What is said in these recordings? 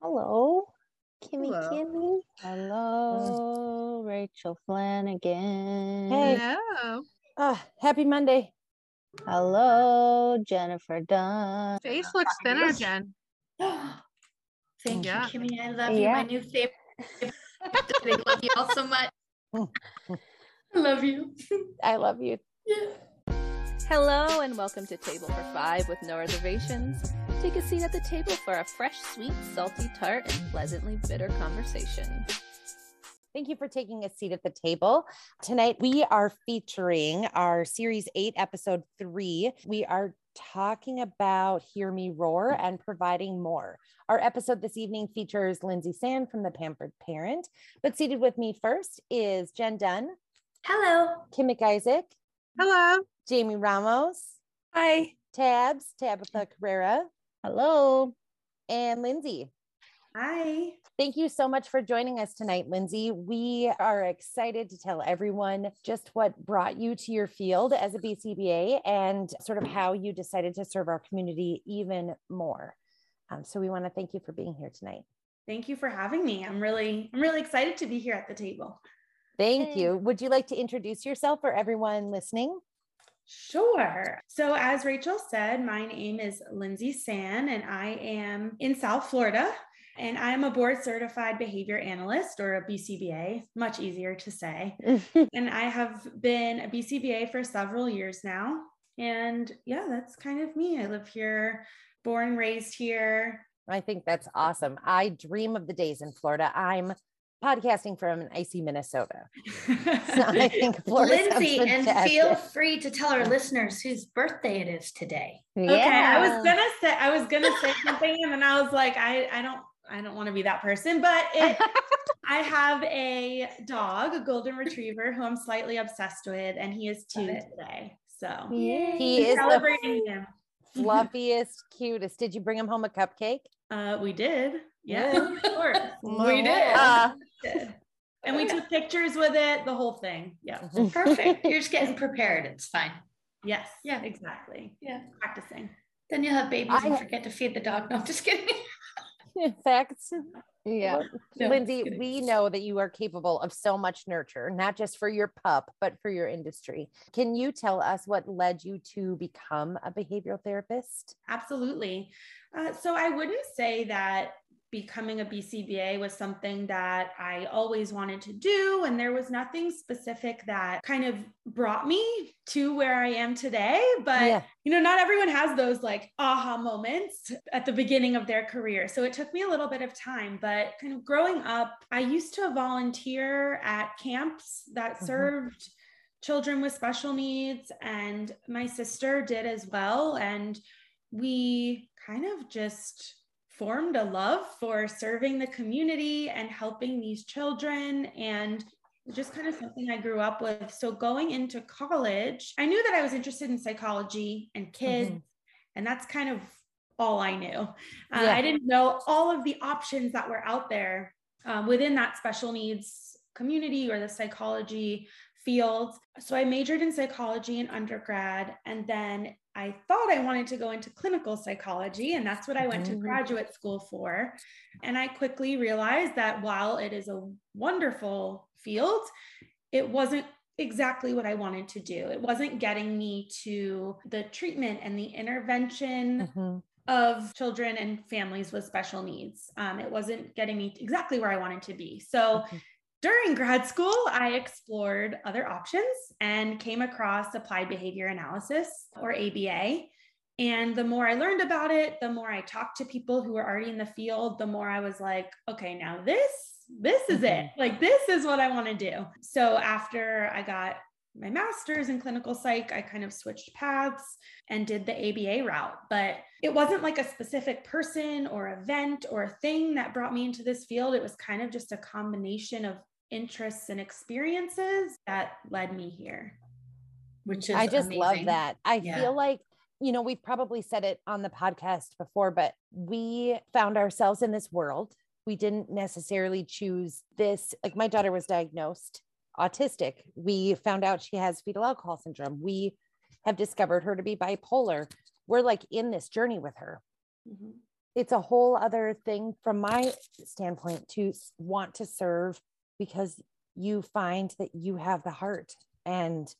Hello, Kimmy Hello. Kimmy. Hello, Rachel Flanagan. Hey. Hello. Ah, happy Monday. Hello, Jennifer Dunn. Face looks thinner, Fabulous. Jen. Thank Yeah. you, Kimmy. I love you, Yeah. my new favorite. I love you all so much. I love you. I love you. Hello and welcome to Table for Five with no reservations. Take a seat at the table for a fresh, sweet, salty, tart, and pleasantly bitter conversation. Thank you for taking a seat at the table. Tonight, we are featuring our series eight, episode three. We are talking about Hear Me Roar and providing more. Our episode this evening features Lindsay Sand from The Pampered Parent. But seated with me first is Jen Dunn, Hello. Kim McIsaac, Hello. Jamie Ramos, Hi. Tabs, Tabitha Carrera, Hello. and Lindsay. Hi. Thank you so much for joining us tonight, Lindsay. We are excited to tell everyone just what brought you to your field as a BCBA and sort of how you decided to serve our community even more. Um, so we want to thank you for being here tonight. Thank you for having me. I'm really, I'm really excited to be here at the table. Thank you. Would you like to introduce yourself for everyone listening? Sure. So, as Rachel said, my name is Lindsay San, and I am in South Florida. And I am a board certified behavior analyst or a BCBA, much easier to say. and I have been a BCBA for several years now. And yeah, that's kind of me. I live here, born, raised here. I think that's awesome. I dream of the days in Florida. I'm podcasting from icy Minnesota. So I think Lindsay, and feel free to tell our listeners whose birthday it is today. Okay, I was gonna say I was gonna say something, and then I was like, I I don't I don't want to be that person, but it, I have a dog, a golden retriever, who I'm slightly obsessed with, and he is two today. So He is the celebrating him. fluffiest, cutest. Did you bring him home a cupcake? Uh, we did, yeah, Yeah. of course, We did. Uh, we did. and we took pictures with it, the whole thing. Yeah, Perfect. You're just getting prepared. It's fine. yes, Yeah. exactly. Yeah. Practicing. Then you'll have babies and I- forget to feed the dog. No, I'm just kidding. In fact, Yeah. No, Lindsay, we know that you are capable of so much nurture, not just for your pup, but for your industry. Can you tell us what led you to become a behavioral therapist? Absolutely. Uh, so I wouldn't say that becoming a BCBA was something that I always wanted to do. And there was nothing specific that kind of brought me to where I am today. But, Yeah. you know, not everyone has those like aha moments at the beginning of their career. So it took me a little bit of time. But kind of growing up, I used to volunteer at camps that Mhm. served children with special needs. And my sister did as well. And we kind of just formed a love for serving the community and helping these children and just kind of something I grew up with. So going into college, I knew that I was interested in psychology and kids, Mhm. and that's kind of all I knew. Uh, Yeah. I didn't know all of the options that were out there um, within that special needs community or the psychology field. So I majored in psychology in undergrad, and then I thought I wanted to go into clinical psychology, and that's what I went to Mhm. graduate school for. And I quickly realized that while it is a wonderful field, it wasn't exactly what I wanted to do. It wasn't getting me to the treatment and the intervention Mhm. of children and families with special needs. Um, it wasn't getting me exactly where I wanted to be. So Mhm. During grad school, I explored other options and came across applied behavior analysis or ABA. And the more I learned about it, the more I talked to people who were already in the field, the more I was like, okay, now this, this is it. Mm-hmm. Like, this is what I want to do. So after I got my master's in clinical psych, I kind of switched paths and did the ABA route. But it wasn't like a specific person or event or thing that brought me into this field. It was kind of just a combination of interests and experiences that led me here. Which is I just love that. I Yeah. feel like, you know, we've probably said it on the podcast before, but we found ourselves in this world. We didn't necessarily choose this. Like my daughter was diagnosed autistic. We found out she has fetal alcohol syndrome. We have discovered her to be bipolar. We're like in this journey with her. Mhm. it's a whole other thing from my standpoint to want to serve because you find that you have the heart and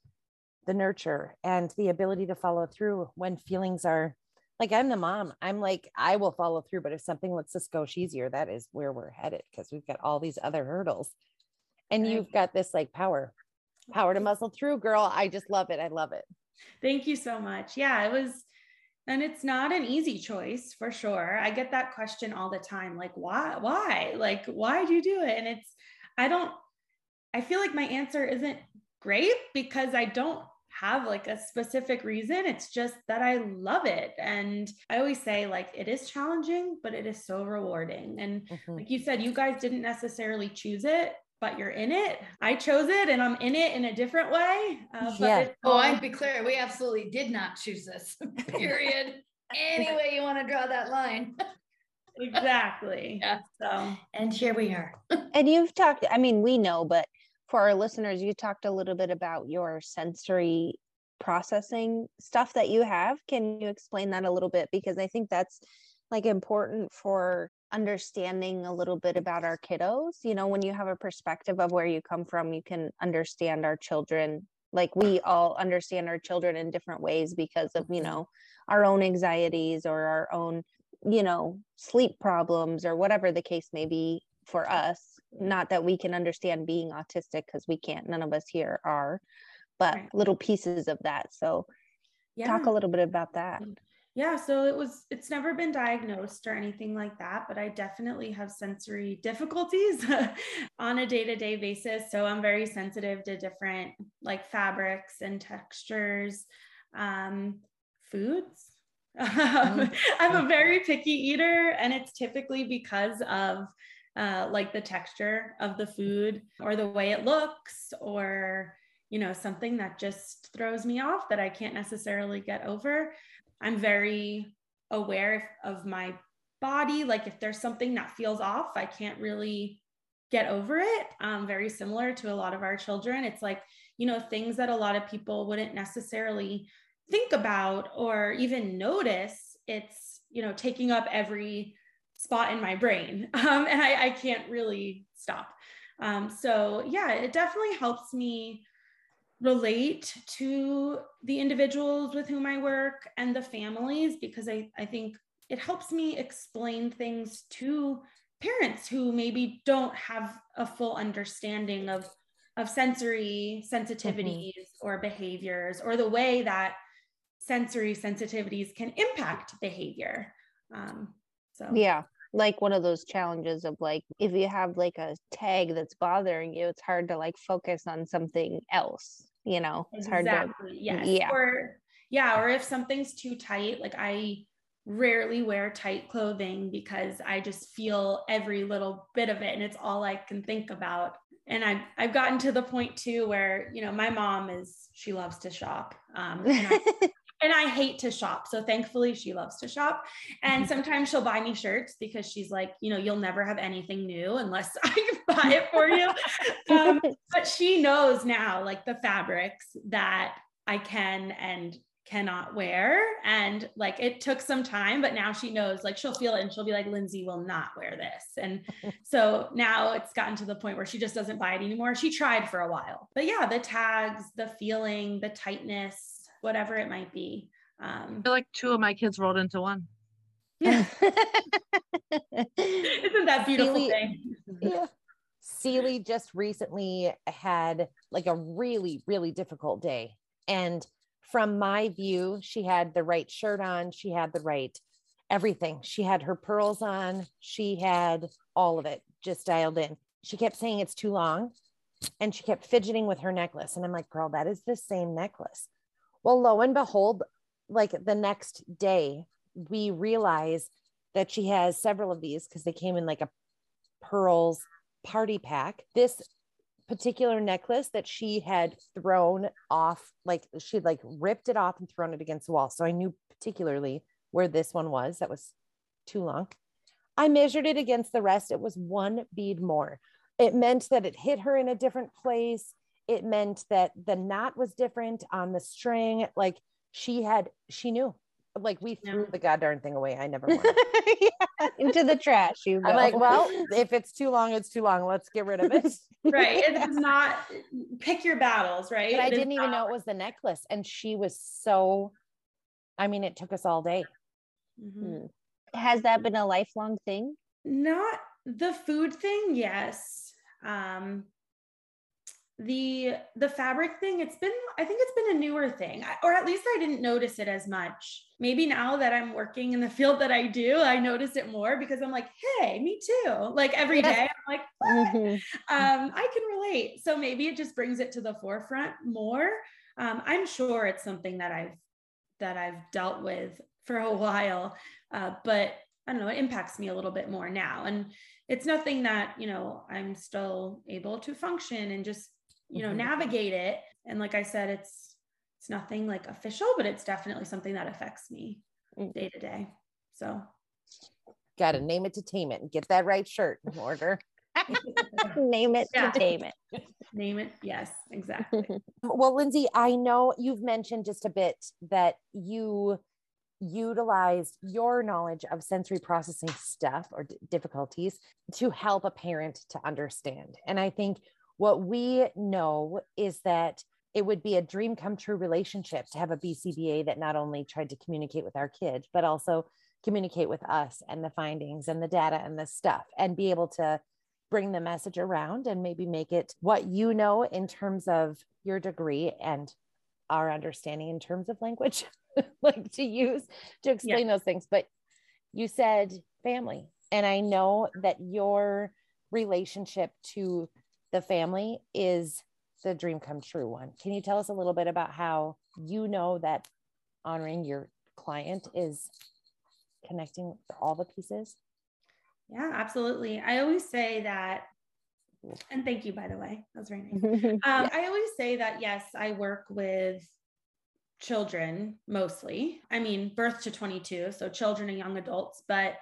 the nurture and the ability to follow through when feelings are like I'm the mom. I'm like, I will follow through, but if something lets us go easier, that is where we're headed because we've got all these other hurdles. And you've got this like power, power to muscle through, girl. I just love it. I love it. Thank you so much. Yeah, it was, and it's not an easy choice for sure. I get that question all the time like, why? Why? Like, why do you do it? And it's, I don't, I feel like my answer isn't great because I don't have like a specific reason. It's just that I love it. And I always say, like, it is challenging, but it is so rewarding. And Mhm. like you said, you guys didn't necessarily choose it, but you're in it. I chose it and I'm in it in a different way. Uh, but Yeah. it's Oh, I'd be clear. We absolutely did not choose this. Period. Any way you want to draw that line. exactly. Yeah. So And here we are. And you've talked, I mean, we know, but for our listeners, you talked a little bit about your sensory processing stuff that you have. Can you explain that a little bit? Because I think that's like important for understanding a little bit about our kiddos. You know, when you have a perspective of where you come from, you can understand our children. Like we all understand our children in different ways because of, you Mhm. know, our own anxieties or our own, you know, sleep problems or whatever the case may be for us. Not that we can understand being autistic because we can't, none of us here are, but Right. little pieces of that. So yeah. talk a little bit about that. Yeah, so it was it's never been diagnosed or anything like that, but I definitely have sensory difficulties on a day-to-day basis. So I'm very sensitive to different like fabrics and textures, um, foods. Um, I'm a very picky eater, and it's typically because of uh, like the texture of the food or the way it looks or you know something that just throws me off that I can't necessarily get over. I'm very aware of my body. Like if there's something that feels off, I can't really get over it. Um, very similar to a lot of our children. It's like, you know, things that a lot of people wouldn't necessarily think about or even notice. It's, you know, taking up every spot in my brain. Um, and I, I can't really stop. Um, so yeah, it definitely helps me relate to the individuals with whom I work and the families because I, I think it helps me explain things to parents who maybe don't have a full understanding of of sensory sensitivities or behaviors or the way that sensory sensitivities can impact behavior um, so Yeah. Like one of those challenges of like, if you have like a tag that's bothering you, it's hard to like focus on something else, you know, it's hard to, exactly yes yeah. or yeah or if something's too tight like i rarely wear tight clothing because i just feel every little bit of it and it's all i can think about and i've, I've gotten to the point too where you know my mom is she loves to shop um, and, I, and I hate to shop so thankfully she loves to shop and sometimes she'll buy me shirts because she's like you know you'll never have anything new unless i buy it for you um, but she knows now like the fabrics that I can and cannot wear. And like it took some time, but now she knows like she'll feel it and she'll be like, Lindsay will not wear this. And so now it's gotten to the point where she just doesn't buy it anymore. She tried for a while, but yeah, the tags, the feeling, the tightness, whatever it might be. Um, I feel like two of my kids rolled into one. yeah. Isn't that beautiful Really- thing? yeah. Celie just recently had like a really, really difficult day. And from my view, she had the right shirt on, she had the right everything. She had her pearls on, she had all of it just dialed in. She kept saying it's too long and she kept fidgeting with her necklace. And I'm like, girl, that is the same necklace. Well, lo and behold, like the next day, we realize that she has several of these because they came in like a pearls party pack. This particular necklace that she had thrown off, like she'd like ripped it off and thrown it against the wall. So I knew particularly where this one was that was too long. I measured it against the rest. It was one bead more. It meant that it hit her in a different place. It meant that the knot was different on the string. Like she had, she knew like we Yeah. threw the goddamn thing away. I never wanted. Yeah, into the trash you go. I'm like, well, if it's too long, it's too long. Let's get rid of it. right. It's not pick your battles, right? But I didn't even not- know it was the necklace. And she was so, I mean, it took us all day. Mhm. Mm. has that been a lifelong thing? Not the food thing, yes. Um the the fabric thing, it's been I think it's been a newer thing. I- Or at least I didn't notice it as much. Maybe now that I'm working in the field that I do, I notice it more because I'm like, "Hey, me too." Like every day I'm like, "What?" Mhm. um, I can relate. So maybe it just brings it to the forefront more. Um, I'm sure it's something that I've that I've dealt with for a while, uh, but I don't know. It impacts me a little bit more now, and it's nothing that you know I'm still able to function and just you know Mhm. navigate it. And like I said, it's it's nothing like official, but it's definitely something that affects me Mm. day to day. So Got to name it to tame it and get that right shirt in order. Name it Yeah. to tame it. name it. Yes, exactly. Well, Lindsay, I know you've mentioned just a bit that you utilized your knowledge of sensory processing stuff or d- difficulties to help a parent to understand. And I think what we know is that it would be a dream come true relationship to have a BCBA that not only tried to communicate with our kids, but also communicate with us and the findings and the data and the stuff and be able to bring the message around and maybe make it what you know in terms of your degree and our understanding in terms of language like to use to explain those things. But you said family and i know that your relationship to the family is the dream come true one can you tell us a little bit about how you know that honoring your client is connecting all the pieces Yeah, absolutely. I always say that, and thank you, by the way. That was very nice. Um, I always say that, yes, I work with children mostly. I mean, birth to 22, so children and young adults. But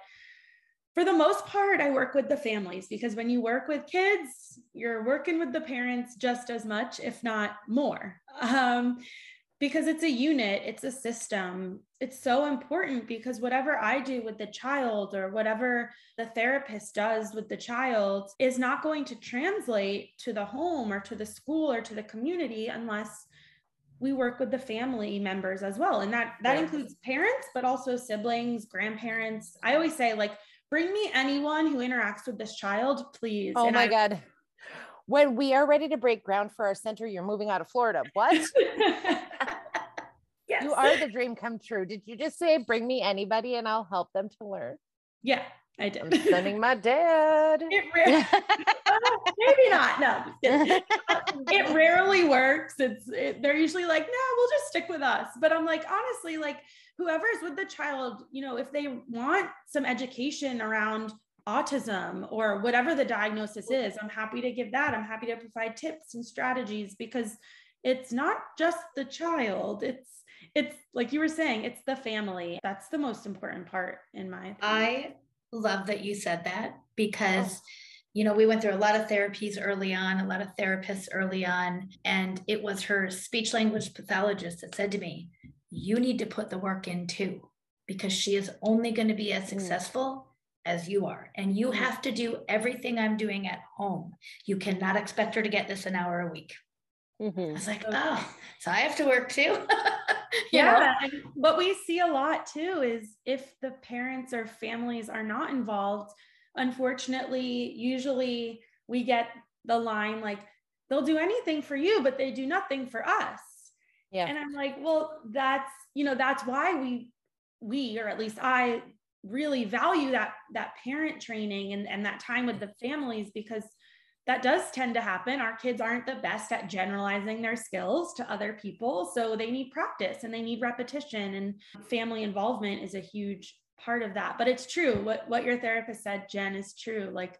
for the most part, I work with the families because when you work with kids, you're working with the parents just as much, if not more. Um, because it's a unit, it's a system. It's so important because whatever I do with the child or whatever the therapist does with the child is not going to translate to the home or to the school or to the community unless we work with the family members as well and that that Yeah. includes parents but also siblings grandparents i always say like bring me anyone who interacts with this child please oh And my I- god when we are ready to break ground for our center you're moving out of florida what yes. You are the dream come true. Did you just say bring me anybody and I'll help them to learn? yeah i I'm sending my dad. it maybe not no it rarely works. It's it, they're usually like, no, we'll just stick with us. But I'm like, honestly, like whoever's with the child, you know, if they want some education around autism or whatever the diagnosis is, I'm happy to give that. I'm happy to provide tips and strategies because it's not just the child. It's it's like you were saying, it's the family. That's the most important part in my opinion. I love that you said that because, you know, we went through a lot of therapies early on, a lot of therapists early on, and it was her speech language pathologist that said to me, You need to put the work in too, because she is only going to be as mm. successful as you are. And you mm. have to do everything I'm doing at home. You cannot expect her to get this an hour a week. I Mhm. was like, Oh, so I have to work too. you know? yeah what we see a lot too is if the parents or families are not involved unfortunately usually we get the line like they'll do anything for you but they do nothing for us Yeah. and i'm like well that's you know that's why we we or at least i really value that that parent training and, and that time with the families because that does tend to happen. Our kids aren't the best at generalizing their skills to other people. So they need practice and they need repetition, and family involvement is a huge part of that. But it's true. What, what your therapist said, Jen, is true. Like,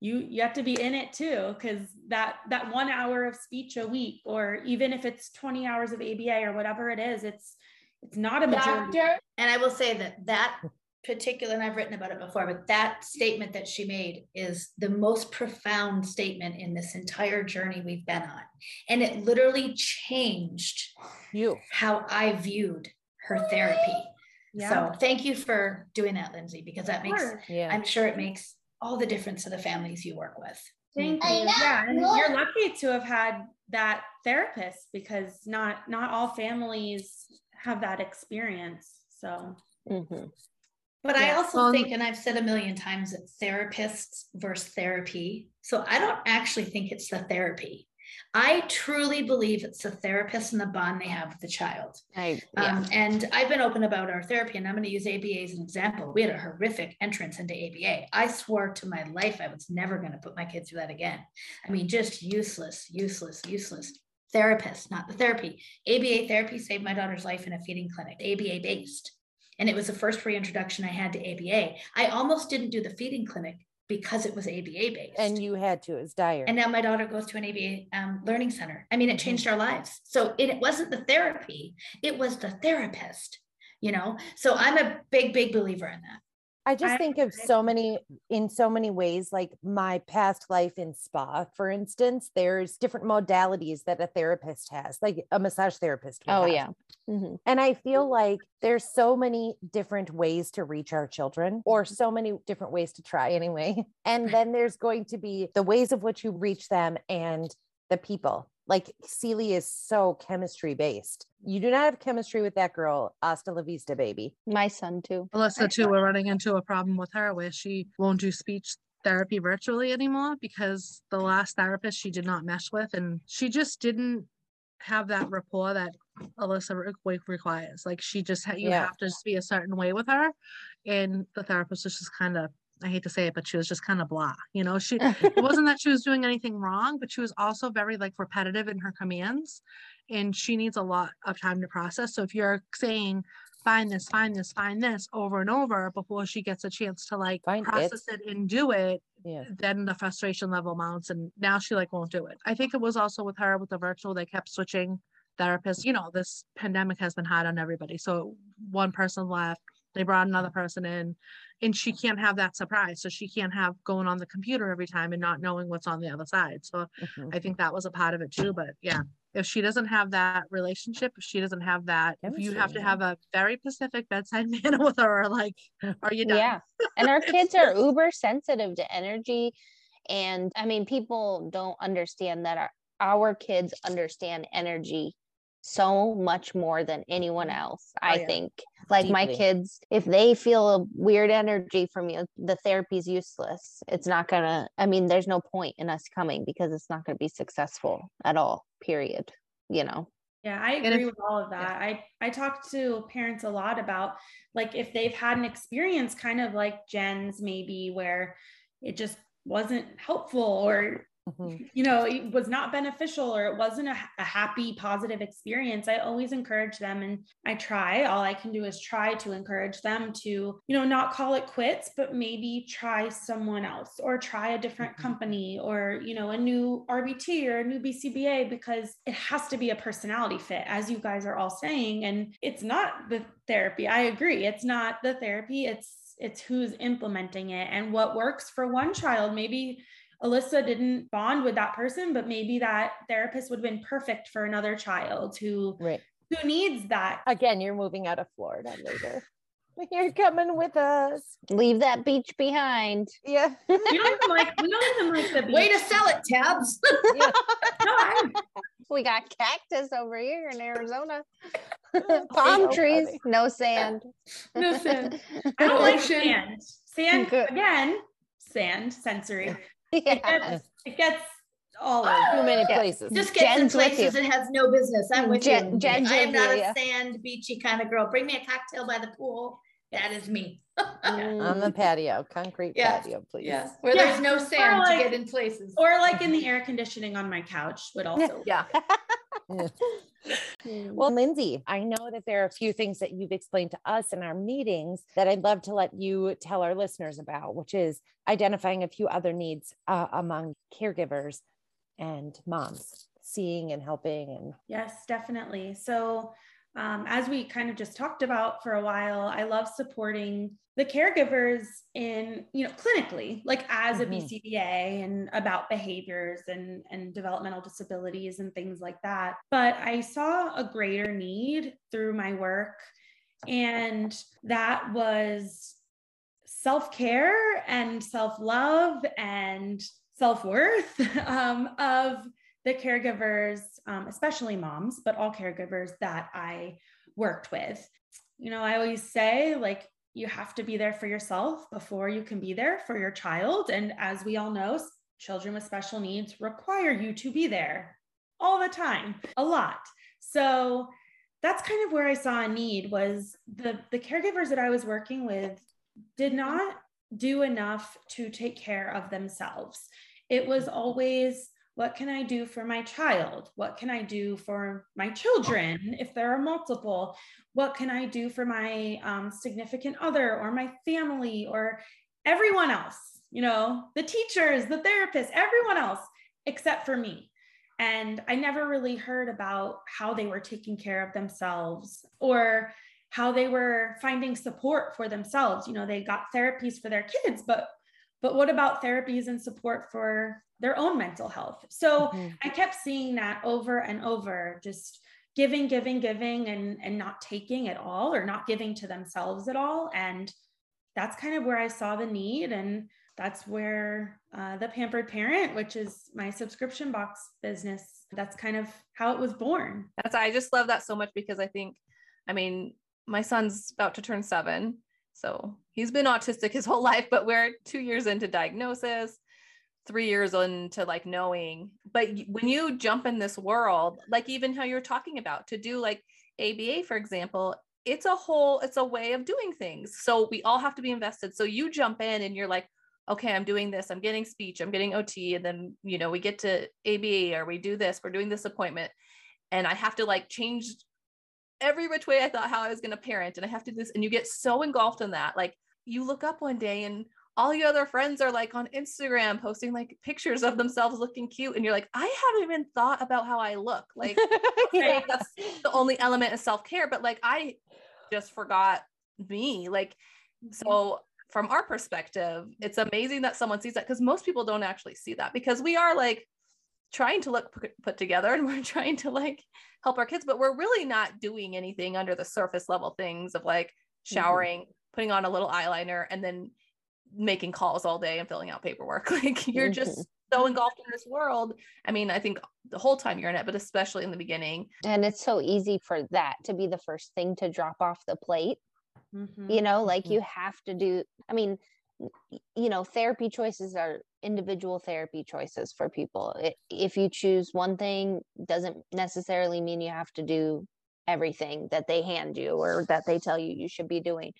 you you have to be in it too because that that one hour of speech a week or even if it's 20 hours of aba or whatever it is it's it's not a majority And I will say that that particular, and I've written about it before, but that statement that she made is the most profound statement in this entire journey we've been on. And it literally changed You. how I viewed her therapy. Yeah. So thank you for doing that, Lindsay, because that makes, Yeah. I'm sure it makes all the difference to the families you work with. Thank you. know. Yeah, and Look. you're lucky to have had that therapist because not not all families have that experience. So Mhm. But I also Well- think, and I've said a million times, that therapists versus therapy. So I don't actually think it's the therapy. I truly believe it's the therapist and the bond they have with the child. I, yeah. Um, and I've been open about our therapy, and I'm going to use ABA as an example. We had a horrific entrance into ABA. I swore to my life I was never going to put my kid through that again. I mean, just useless, useless, useless. Therapist, not the therapy. ABA therapy saved my daughter's life in a feeding clinic, ABA based. And it was the first reintroduction I had to ABA. I almost didn't do the feeding clinic because it was ABA based. And you had to, it was dire. And now my daughter goes to an ABA um, learning center. I mean, it changed our lives. So it, it wasn't the therapy, it was the therapist, you know? So I'm a big, big believer in that. I just I- think of so many in so many ways, like my past life in spa, for instance, there's different modalities that a therapist has, like a massage therapist. oh have. yeah. Mhm. And I feel like there's so many different ways to reach our children, or so many different ways to try anyway. And then there's going to be the ways of which you reach them and the people. Like Celie is so chemistry based. You do not have chemistry with that girl. Hasta la vista, baby. My son too. Alyssa too, we're running into a problem with her where she won't do speech therapy virtually anymore because the last therapist she did not mesh with and she just didn't have that rapport that Alyssa re- re- requires. Like she just ha- you Yeah. have to just be a certain way with her, and the therapist is just kind of I hate to say it, but she was just kind of blah. You know, she it wasn't that she was doing anything wrong, but she was also very like repetitive in her commands, and she needs a lot of time to process. So if you're saying find this, find this, find this over and over before she gets a chance to like Find it. process it and do it, Yeah. then the frustration level mounts and now she like won't do it. I think it was also with her with the virtual, they kept switching therapists. You know, this pandemic has been hard on everybody. So one person left, they brought another person in and she can't have that surprise. So she can't have going on the computer every time and not knowing what's on the other side. So Mhm. I think that was a part of it too. But yeah, if she doesn't have that relationship, if she doesn't have that, if you have to have a very specific bedside manner with her, or like, are you done? Yeah. And our kids are uber sensitive to energy. And I mean, people don't understand that our, our kids understand energy so much more than anyone else, oh, I yeah. think. Like my kids, if they feel a weird energy from you, the therapy's useless. It's not gonna, I mean, there's no point in us coming because it's not gonna be successful at all, period. You know? Yeah, I agree with all of that. I I talk to parents a lot about like if they've had an experience kind of like Jen's maybe where it just wasn't helpful or Mhm. you know it was not beneficial or it wasn't a, a happy positive experience. I always encourage them and i try. All i can do is try to encourage them to you know not call it quits but maybe try someone else or try a different Mhm. company or you know a new rbt or a new bcba because it has to be a personality fit as you guys are all saying. And it's not the therapy. I agree. It's not the therapy. It's it's who's implementing it and what works for one child. Maybe Alyssa didn't bond with that person, but maybe that therapist would have been perfect for another child who Right. who needs that. Again, you're moving out of Florida later. You're coming with us. Leave that beach behind. Yeah. We don't even like we don't even like the beach. Way to sell it, Tabs. yeah. No, We got cactus over here in Arizona. so Palm trees, funny. no sand. No sand. I don't like sand. Sand Good. again. Sand sensory. It gets, it gets all ah, Too many Yeah. places. Just gets in Jen's with places it has no business. I'm with Jen- you. Jen's I am not you, a yeah. sand beachy kind of girl. Bring me a cocktail by the pool. That is me. On the Mm, patio, concrete Yeah. patio, please. Yeah, where Yeah. there's no sand like- to get in places. Or like in the air conditioning on my couch would also. Yeah. Well, Lindsay, I know that there are a few things that you've explained to us in our meetings that I'd love to let you tell our listeners about, which is identifying a few other needs uh, among caregivers and moms, seeing and helping. And Yes, definitely. So, um, as we kind of just talked about for a while, I love supporting the caregivers in, you know, clinically, like as a Mhm. BCBA and about behaviors and, and developmental disabilities and things like that. But I saw a greater need through my work And that was self care and self love and self worth um, of the caregivers, um, especially moms, but all caregivers that I worked with. You know, I always say, like, you have to be there for yourself before you can be there for your child. And as we all know, children with special needs require you to be there all the time, a lot. So that's kind of where I saw a need was the the caregivers that I was working with did not do enough to take care of themselves. It was always what can I do for my child? What can I do for my children if there are multiple? What can I do for my um, significant other or my family or everyone else? You know, the teachers, the therapists, everyone else except for me. And I never really heard about how they were taking care of themselves or how they were finding support for themselves. You know, they got therapies for their kids, but but what about therapies and support for their own mental health? So mm-hmm. I kept seeing that over and over, just giving, giving, giving, and and not taking at all, or not giving to themselves at all. And that's kind of where I saw the need. And that's where uh, the Pampered Parent, which is my subscription box business, that's kind of how it was born. That's I just love that so much because I think, I mean, my son's about to turn seven so he's been autistic his whole life, but we're two years into diagnosis, three years into like knowing. But when you jump in this world, like even how you're talking about to do like ABA, for example, it's a whole, it's a way of doing things. So we all have to be invested. So you jump in and you're like, okay, I'm doing this, I'm getting speech, I'm getting OT. And then, you know, we get to ABA or we do this, we're doing this appointment. And I have to like change every which way I thought how I was going to parent and I have to do this. And you get so engulfed in that. Like you look up one day and all your other friends are like on Instagram posting like pictures of themselves looking cute. And you're like, I haven't even thought about how I look. Like yeah. that's the only element of self-care. But like I just forgot me. Like, so mm-hmm. from our perspective, it's amazing that someone sees that because most people don't actually see that because we are like trying to look put together and we're trying to like help our kids but we're really not doing anything under the surface level things of like mm-hmm. showering mm-hmm. putting on a little eyeliner and then making calls all day and filling out paperwork like you're mm-hmm. just so engulfed in this world i mean i think the whole time you're in it but especially in the beginning and it's so easy for that to be the first thing to drop off the plate mm-hmm. you know like mm-hmm. you have to do i mean you know therapy choices are individual therapy choices for people. If you choose one thing doesn't necessarily mean you have to do everything that they hand you or that they tell you you should be doing.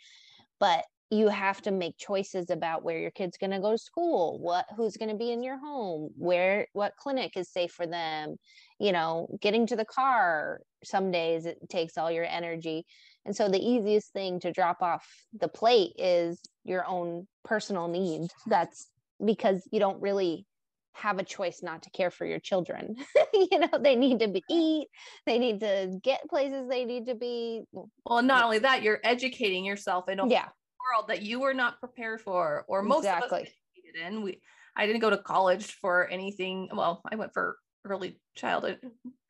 But you have to make choices about where your kid's going to go to school what who's going to be in your home where what clinic is safe for them. You know getting to the car some days it takes all your energy and so the easiest thing to drop off the plate is your own personal needs that's because you don't really have a choice not to care for your children. you know, they need to be eat, they need to get places they need to be. Well, not only that, you're educating yourself in a yeah. world that you were not prepared for, or most exactly. of us in. We I didn't go to college for anything. Well, I went for early childhood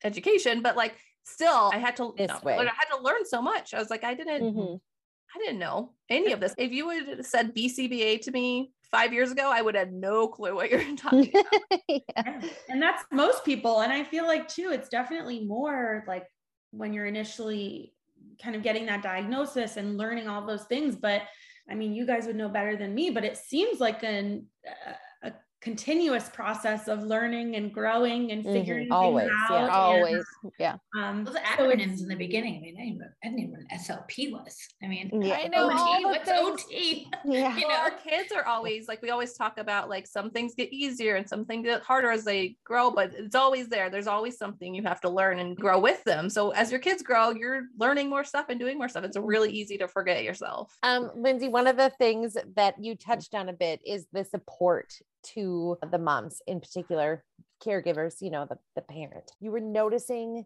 education, but like still I had to this way. I had to learn so much. I was like, I didn't mm-hmm. I didn't know any of this. If you would have said BCBA to me five years ago, I would have no clue what you're talking about. yeah. And that's most people. And I feel like too, it's definitely more like when you're initially kind of getting that diagnosis and learning all those things. But I mean, you guys would know better than me, but it seems like an, continuous process of learning and growing and mm-hmm. figuring mm-hmm. always, things out. Yeah, always, yeah. Um, Those acronyms so in the beginning. I mean, I didn't, I didn't even know what SLP was. I mean, yeah. I know OT, what's OT? Yeah. you know, our kids are always like we always talk about like some things get easier and some things get harder as they grow, but it's always there. There's always something you have to learn and grow with them. So as your kids grow, you're learning more stuff and doing more stuff. It's really easy to forget yourself. Um, Lindsay, one of the things that you touched on a bit is the support to the moms in particular caregivers you know the, the parent you were noticing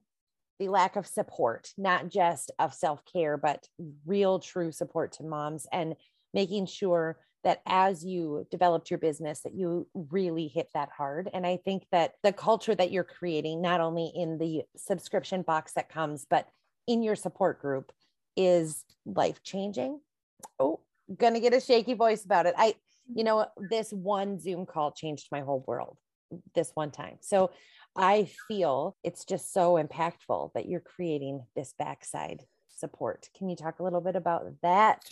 the lack of support not just of self-care but real true support to moms and making sure that as you developed your business that you really hit that hard and i think that the culture that you're creating not only in the subscription box that comes but in your support group is life changing. Oh, gonna get a shaky voice about it. I, you know, this one Zoom call changed my whole world this one time. So I feel it's just so impactful that you're creating this backside support. Can you talk a little bit about that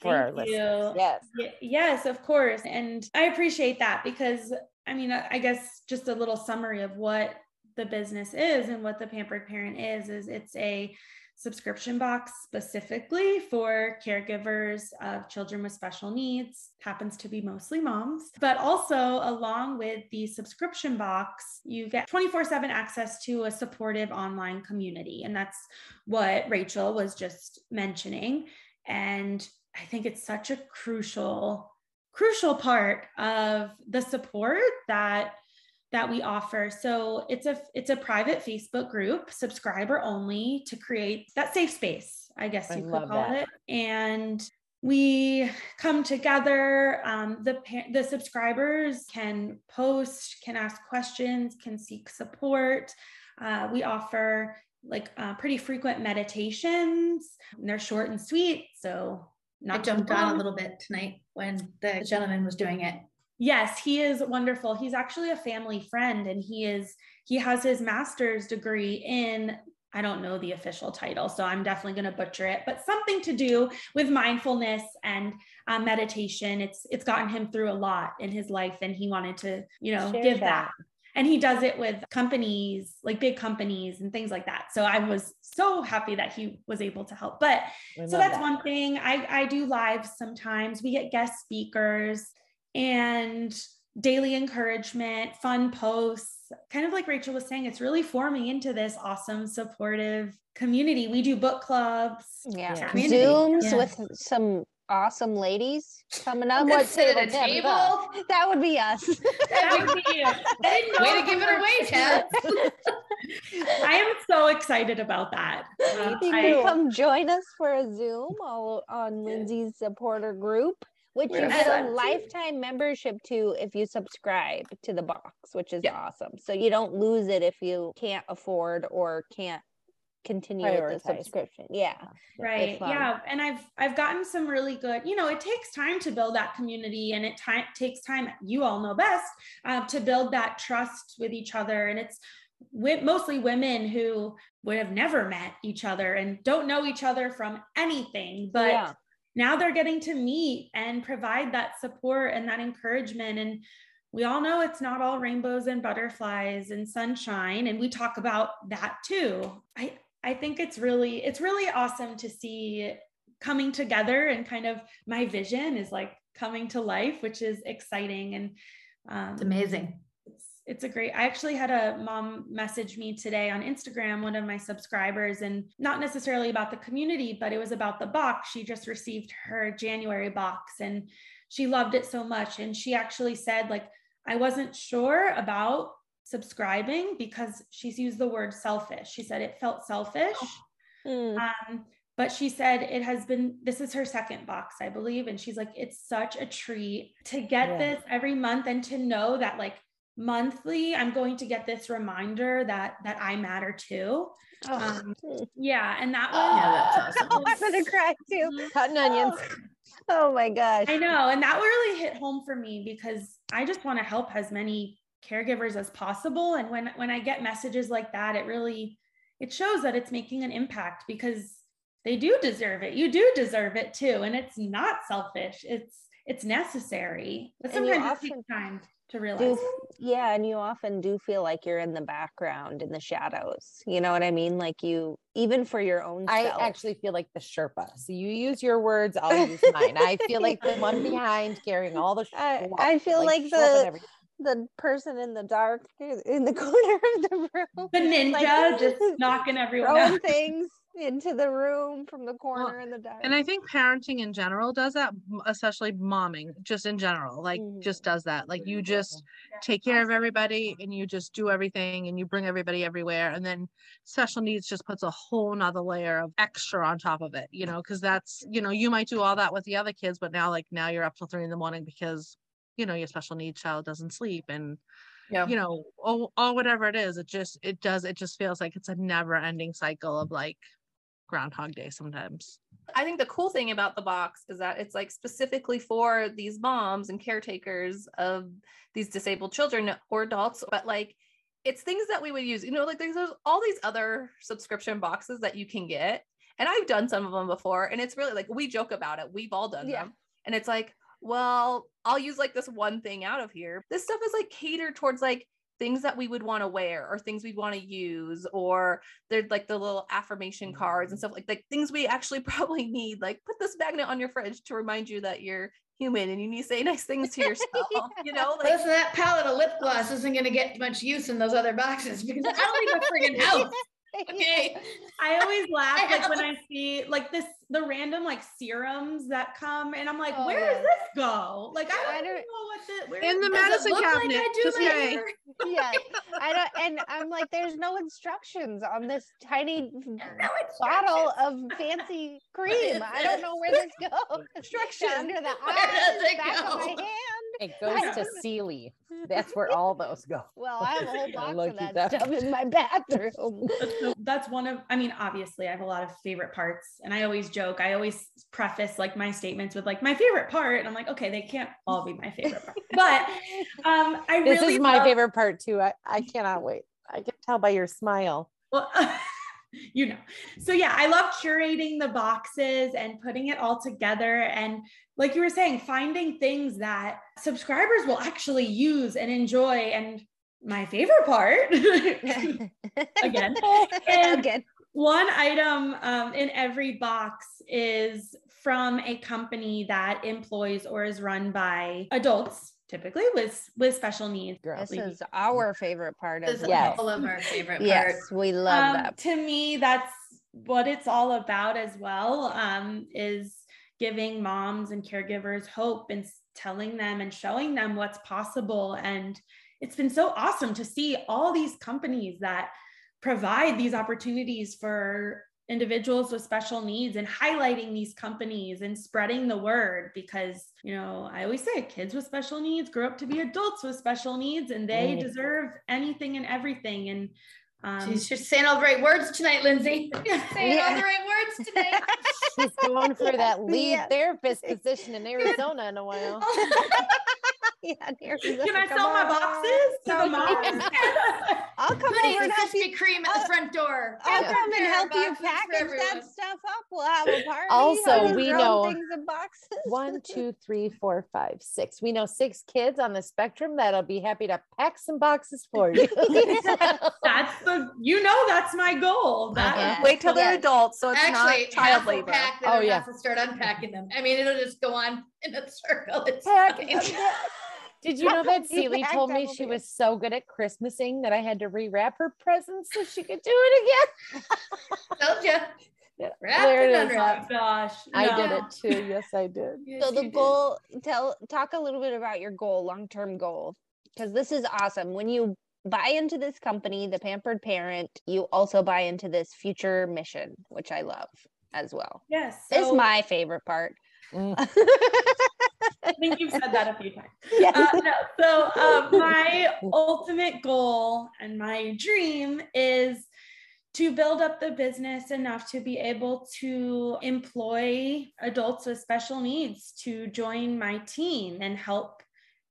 for Thank our you. listeners? Yes. Y- Yes, of course. And I appreciate that because I mean, I guess just a little summary of what the business is and what the pampered parent is is it's a subscription box specifically for caregivers of children with special needs happens to be mostly moms. But also along with the subscription box you get 24/7 access to a supportive online community. And that's what Rachel was just mentioning. And I think it's such a crucial crucial part of the support that that we offer. So it's a it's a private Facebook group, subscriber only, to create that safe space. I guess I you could love call that. it. And we come together. Um, the the subscribers can post, can ask questions, can seek support. Uh, we offer like uh, pretty frequent meditations. And they're short and sweet, so I not too jumped on a little bit tonight when the gentleman was doing it. Yes, he is wonderful. He's actually a family friend and he is he has his master's degree in I don't know the official title, so I'm definitely going to butcher it, but something to do with mindfulness and uh, meditation. It's it's gotten him through a lot in his life, and he wanted to, you know, Share give that. that. And he does it with companies, like big companies and things like that. So I was so happy that he was able to help. But I so that's that. one thing i i do live sometimes we get guest speakers and daily encouragement fun posts kind of like rachel was saying it's really forming into this awesome supportive community we do book clubs Yeah. Yeah. Community, Zooms yeah. with some awesome ladies coming up. What Sit at a table? Yeah, table. That would be us. That would be- I Way to give it away, Ted. i am so excited about that Um, you I- come join us for a Zoom all on Lindsay's supporter group, which you get a lifetime membership to if you subscribe to the box, which is Yeah. awesome. So you don't lose it if you can't afford or can't continue with the subscription. Yeah. right yeah and i've i've gotten some really good you know it takes time to build that community and it time takes time you all know best uh, to build that trust with each other and it's wi- mostly women who would have never met each other and don't know each other from anything but Yeah. Now they're getting to meet and provide that support and that encouragement. And we all know it's not all rainbows and butterflies and sunshine. And we talk about that too. I i think it's really it's really awesome to see coming together and kind of my vision is like coming to life which is exciting. And um, It's amazing. It's it's a great i actually had a mom message me today on instagram one of my subscribers and not necessarily about the community but it was about the box. She just received her january box and she loved it so much. And she actually said like i wasn't sure about subscribing because she's used the word selfish. She said it felt selfish. Mm. um, but she said it has been this is her second box i believe. And she's like it's such a treat to get Yeah. this every month and to know that like monthly i'm going to get this reminder that that i matter too Oh. um, yeah and that Yeah, was that's awesome. I'm gonna cry too. Cutting onions. Oh my gosh. i know and that really hit home for me because i just want to help as many caregivers as possible and when when i get messages like that it really it shows that it's making an impact because they do deserve it you do deserve it too and it's not selfish it's it's necessary but And you sometimes it often takes time to do yeah and you often do feel like you're in the background in the shadows you know what i mean like you even for your own I self. actually feel like the Sherpa. So you use your words, I'll use mine. I feel like the one behind carrying all the I, I feel like, schlepping the the person in the dark in the corner of the room the ninja like, just knocking everyone throwing out things into the room from the corner in the dark And I think parenting in general does that, especially momming, just in general, like Mhm. just does that. Like you just take care of everybody and you just do everything and you bring everybody everywhere. And then special needs just puts a whole nother layer of extra on top of it, you know, because that's, you know, you might do all that with the other kids, but now like now you're up till three in the morning because, you know, your special needs child doesn't sleep and Yeah. you know, or, or whatever it is, it just it does it just feels like it's a never ending cycle of like Groundhog Day sometimes. I think the cool thing about the box is that it's like specifically for these moms and caretakers of these disabled children or adults, but like it's things that we would use. You know, like there's, there's all these other subscription boxes that you can get. And I've done some of them before, and it's really like we joke about it. We've all done Yeah. them. And it's like, well, I'll use like this one thing out of here. This stuff is like catered towards like things that we would want to wear or things we'd want to use or they're like the little affirmation cards and mm-hmm. stuff like like things we actually probably need like put this magnet on your fridge to remind you that you're human and you need to say nice things to yourself you know like Listen, that palette of lip oh. gloss isn't going to get much use in those other boxes because I don't leave a friggin' house. Okay. I always laugh I like when have- I see like this the random like serums that come and I'm like, Oh, where yeah. does this go? Like I I don't, don't- know what the where In the medicine look like cabinet. I do just my hair? yeah i don't and i'm like there's no instructions on this tiny No bottle of fancy cream i don't know where this goes Instructions. under the Where does eyes it back of my hand It goes to Sealy. That's where all those go. well i have a whole box of that that. stuff in my bathroom that's one of i mean obviously i have a lot of favorite parts and i always joke i always preface like my statements with like my favorite part and i'm like okay they can't all be my favorite part but um i This really is my love- favorite part too. I, I cannot wait. I can tell by your smile. well you know. So yeah i love curating the boxes and putting it all together. And like you were saying finding things that subscribers will actually use and enjoy. And my favorite part again And- again. one item um, in every box is from a company that employs or is run by adults typically with with special needs Girl. this is our favorite part of is Yes. all of our favorite part. yes we love Um, that to me that's what it's all about as well um, is giving moms and caregivers hope and telling them and showing them what's possible and it's been so awesome to see all these companies that provide these opportunities for individuals with special needs and highlighting these companies and spreading the word because you know i always say kids with special needs grow up to be adults with special needs and they Mm. deserve anything and everything and um, She's just saying all the right words tonight, Lindsay. saying all the right words tonight. She's going for that lead Yeah. therapist position in Arizona in a while. yeah, here's the- Can I come sell my boxes to the moms? I'll come Goodies over and and help you Krispy Kreme at the front door. I'll Yeah. come and help you boxes package that stuff up. We'll have a party. Also, we know- things in boxes. One, two, three, four, five, six. We know six kids on the spectrum that'll be happy to pack some boxes for you. That's the you know that's my goal. That Uh-huh. wait till they're Yes. adults so it's Actually, not child labor pack, Oh, yeah. yeah. to start unpacking them. I mean, it'll just go on in a circle. It's Pack fine. them. Did you know that You Celie told me she was so good at Christmasing that I had to rewrap her presents so she could do it again? Told ya. Yeah, Wrap there and it is. Oh unwrap. gosh. I did it too. Yes, I did. Yes, So the you did. goal, tell talk a little bit about your goal, long-term goal. Because this is awesome. When you buy into this company, the pampered parent, you also buy into this future mission, which I love as well. Yes. It's so- my favorite part. Mm. I think you've said that a few times. Yes. Uh, no, so uh, my ultimate goal and my dream is to build up the business enough to be able to employ adults with special needs to join my team and help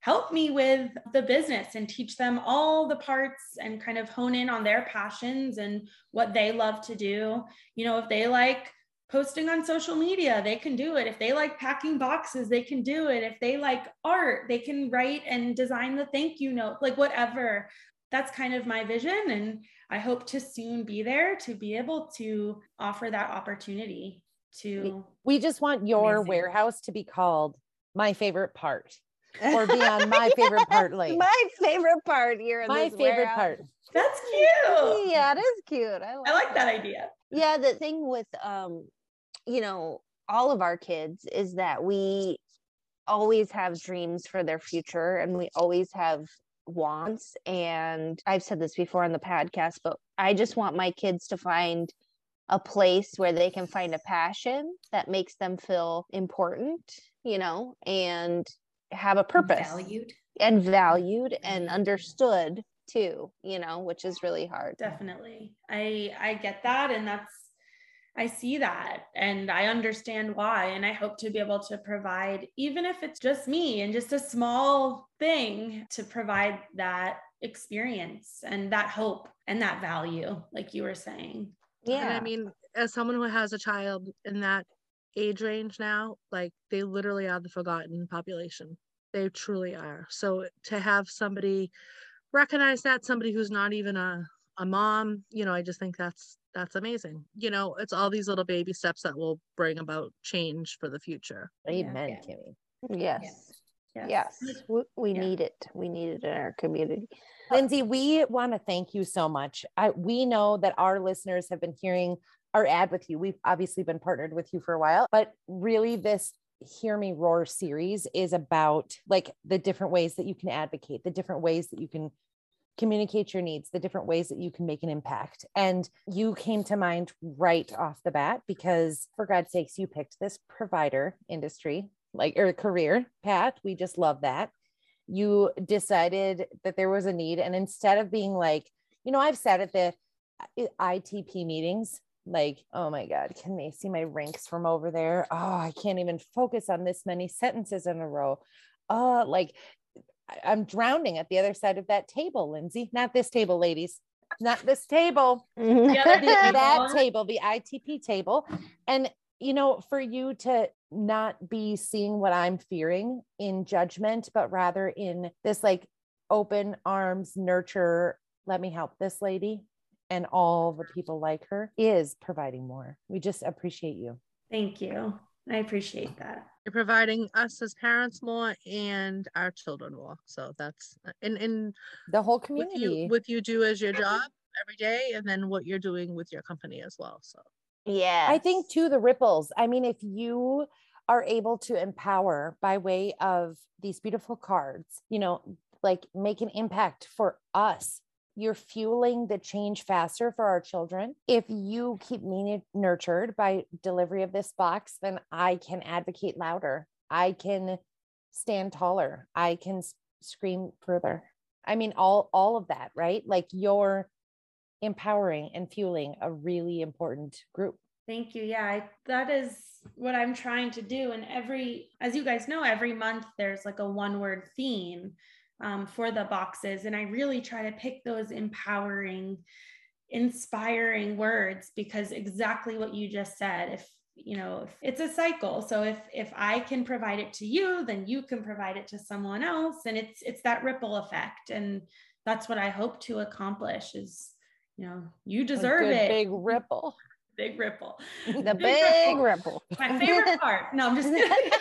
help me with the business and teach them all the parts and kind of hone in on their passions and what they love to do you know if they like posting on social media they can do it if they like packing boxes they can do it if they like art they can write and design the thank you note like whatever that's kind of my vision and i hope to soon be there to be able to offer that opportunity to We just want your Amazing. warehouse to be called my favorite part or be on my favorite part lane. my favorite part here. in My this favorite warehouse. part. that's cute Yeah, it is cute. I like, i like that idea yeah the thing with um you know all of our kids is that we always have dreams for their future and we always have wants. And i've said this before on the podcast but i just want my kids to find a place where they can find a passion that makes them feel important you know and have a purpose. Valued. and valued mm-hmm. and understood too you know which is really hard. Definitely. I i get that. And that's I see that and I understand why. And I hope to be able to provide, even if it's just me and just a small thing, to provide that experience and that hope and that value, like you were saying. Yeah. And I mean, as someone who has a child in that age range now, like they literally are the forgotten population. They truly are. So to have somebody recognize that, somebody who's not even a, a mom, you know, I just think that's that's amazing. You know, it's all these little baby steps that will bring about change for the future. Amen, yeah. Kimmy. Yes. Yes. yes. We, we yeah. need it. We need it in our community. Lindsay, we want to thank you so much. I, we know that our listeners have been hearing our ad with you. We've obviously been partnered with you for a while, but really this Hear Me Roar series is about like the different ways that you can advocate, the different ways that you can communicate your needs, the different ways that you can make an impact. And you came to mind right off the bat because, for God's sakes, you picked this provider industry, like or career path. We just love that. You decided that there was a need. And instead of being like, you know, I've said at the uh, ITP meetings, like, oh my God, can they see my ranks from over there? Oh, I can't even focus on this many sentences in a row. Oh, like I'm drowning at the other side of that table, Lindsay. Not this table, ladies. Not this table. Mm-hmm. the, that table, the ITP table. And, you know, for you to not be seeing what I'm fearing in judgment, but rather in this like open arms, nurture, let me help this lady and all the people like her is providing more. We just appreciate you. Thank you. I appreciate that. You're providing us as parents more and our children more. So that's uh, in in the whole community. With you, with you do as your job every day and then what you're doing with your company as well. So yeah. I think too the ripples. I mean, if you are able to empower by way of these beautiful cards, you know, like make an impact for us you're fueling the change faster for our children. If you keep me nurtured by delivery of this box, then I can advocate louder. I can stand taller. I can scream further. I mean, all all of that, right? Like you're empowering and fueling a really important group. Thank you. Yeah, I, that is what I'm trying to do. And every, as you guys know, every month there's like a one word theme um, for the boxes. And I really try to pick those empowering, inspiring words because exactly what you just said. If you know if it's a cycle so if if i can provide it to you then you can provide it to someone else and it's it's that ripple effect and that's what i hope to accomplish is you know you deserve it big ripple big ripple the big, big ripple. ripple. my favorite part no i'm just kidding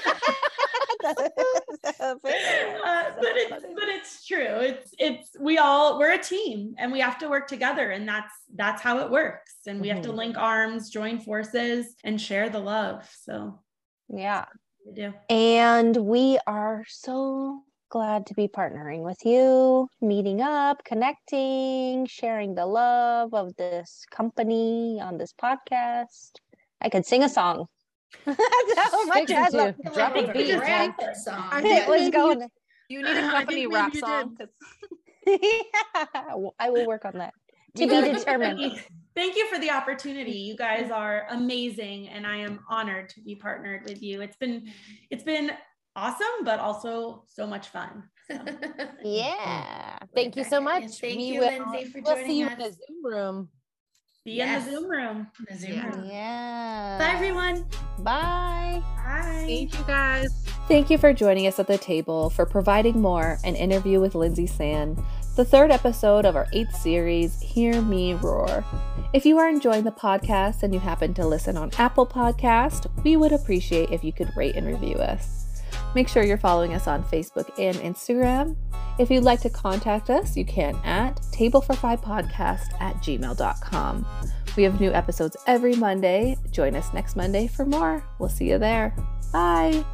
uh, but it's but it's true. It's it's we all we're a team and we have to work together and that's that's how it works. And we mm-hmm. have to mm-hmm. link arms, join forces, and share the love. So yeah. We do. And we are so glad to be partnering with you, meeting up, connecting, sharing the love of this company on this podcast. I could sing a song. That's how much I love Drop a beat. It was going. You need a company rap song. yeah, I will work on that. To be determined. Thank you for the opportunity. You guys are amazing, and I am honored to be partnered with you. It's been, it's been awesome, but also so much fun. So. yeah. Thank you so much. Yes, thank we you, will, Lindsay, for joining we'll see you us. in the Zoom room. Be yes. in the Zoom room. The Zoom yeah. room. Yeah. Bye, everyone. Bye. Bye. Thank you, guys. Thank you for joining us at the table for providing more an interview with Lindsay San, the third episode of our eighth series, Hear Me Roar. If you are enjoying the podcast and you happen to listen on Apple Podcast, we would appreciate if you could rate and review us. Make sure you're following us on Facebook and Instagram. If you'd like to contact us, you can at table for five podcast at gmail.com. We have new episodes every Monday. Join us next Monday for more. We'll see you there. Bye.